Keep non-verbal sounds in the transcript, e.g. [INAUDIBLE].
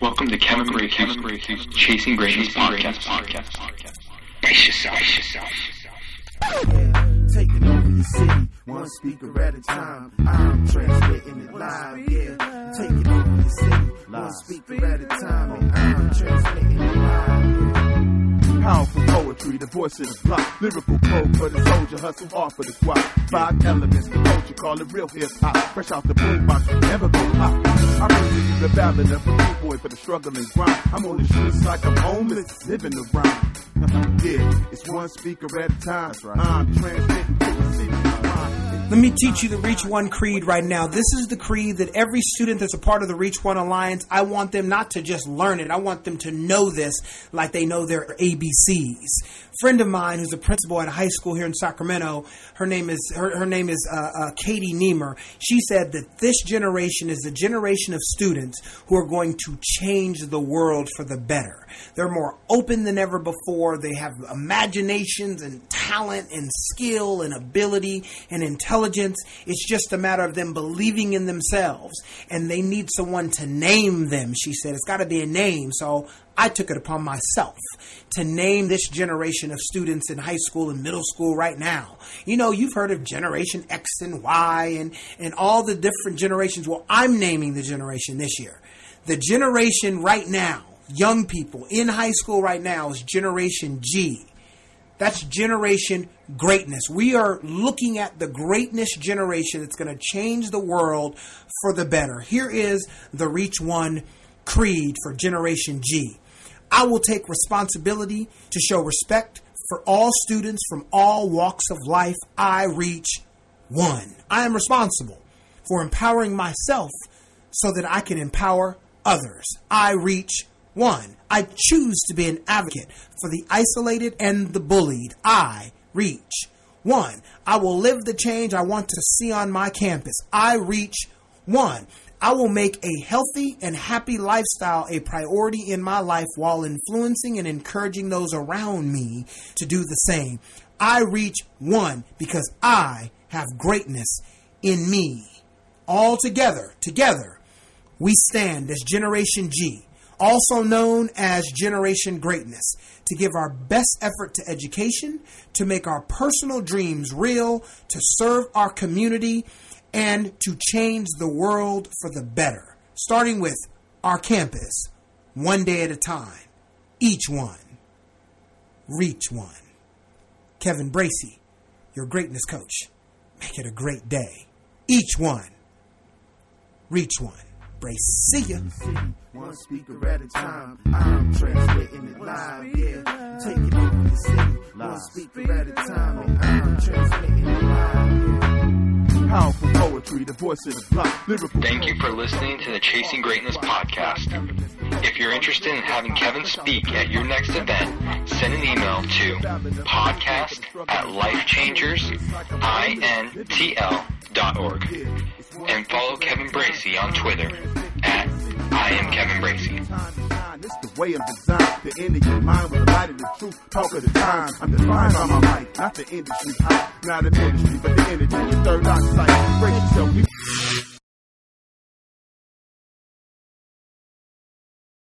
Welcome to Kevin Bracy's Chasing Greatness podcast. podcast. Brace yourself. Brace yourself. Taking over your city, one speaker at a time. I'm transmitting it live, yeah. Taking over your city, one speaker at a time. And I'm transmitting it live. Powerful poetry, the voice of the block. Lyrical code for the soldier, hustle hard for the squad. Five elements, the call it real hip hop. Fresh out the boombox, never go pop. I'm really the ballad of a blue boy for the struggle and grind. I'm on the streets like I'm homeless, living the rhyme. [LAUGHS] yeah, it's one speaker at a time. Right. I'm transmitting to the city. Let me teach you the Reach One Creed right now. This is the creed that every student that's a part of the Reach One Alliance, I want them not to just learn it, I want them to know this like they know their ABCs. Friend of mine who's a principal at a high school here in Sacramento, her name is her, her name is uh, uh, Katie Niemer. She said that this generation is the generation of students who are going to change the world for the better. They're more open than ever before. They have imaginations and talent and skill and ability and intelligence. It's just a matter of them believing in themselves. And they need someone to name them, she said. It's got to be a name. So I took it upon myself to name this generation of students in high school and middle school right now. You know, you've heard of Generation X and Y and, and all the different generations. Well, I'm naming the generation this year. The generation right now, young people in high school right now, is Generation G. That's generation greatness. We are looking at the greatness generation that's going to change the world for the better. Here is the Reach One creed for Generation G. I will take responsibility to show respect for all students from all walks of life. I reach one. I am responsible for empowering myself so that I can empower others. I reach one. I choose to be an advocate for the isolated and the bullied. I reach one. I will live the change I want to see on my campus. I reach one. I will make a healthy and happy lifestyle a priority in my life while influencing and encouraging those around me to do the same. I reach one because I have greatness in me. All together, together, we stand as Generation G, also known as Generation Greatness, to give our best effort to education, to make our personal dreams real, to serve our community, and to change the world for the better, starting with our campus, one day at a time, each one, reach one. Kevin Bracy, your greatness coach. Make it a great day. Each one, reach one. Brace, see ya. One speaker at a time. I'm transmitting it live, yeah. Taking over the city. One speaker at a time. And I'm transmitting it live, yeah. Powerful poetry, the voice of the block. Lyrical Thank you for listening to the Chasing Greatness podcast. If you're interested in having Kevin speak at your next event, send an email to podcast at lifechangersintl.org and follow Kevin Bracy on Twitter at I am Kevin Bracy. It's the way. The end of mind with the light of the truth. Talk of the time. I'm defined by my mic, not the industry. Not the industry, but the energy. Third eye sight. Brace yourself.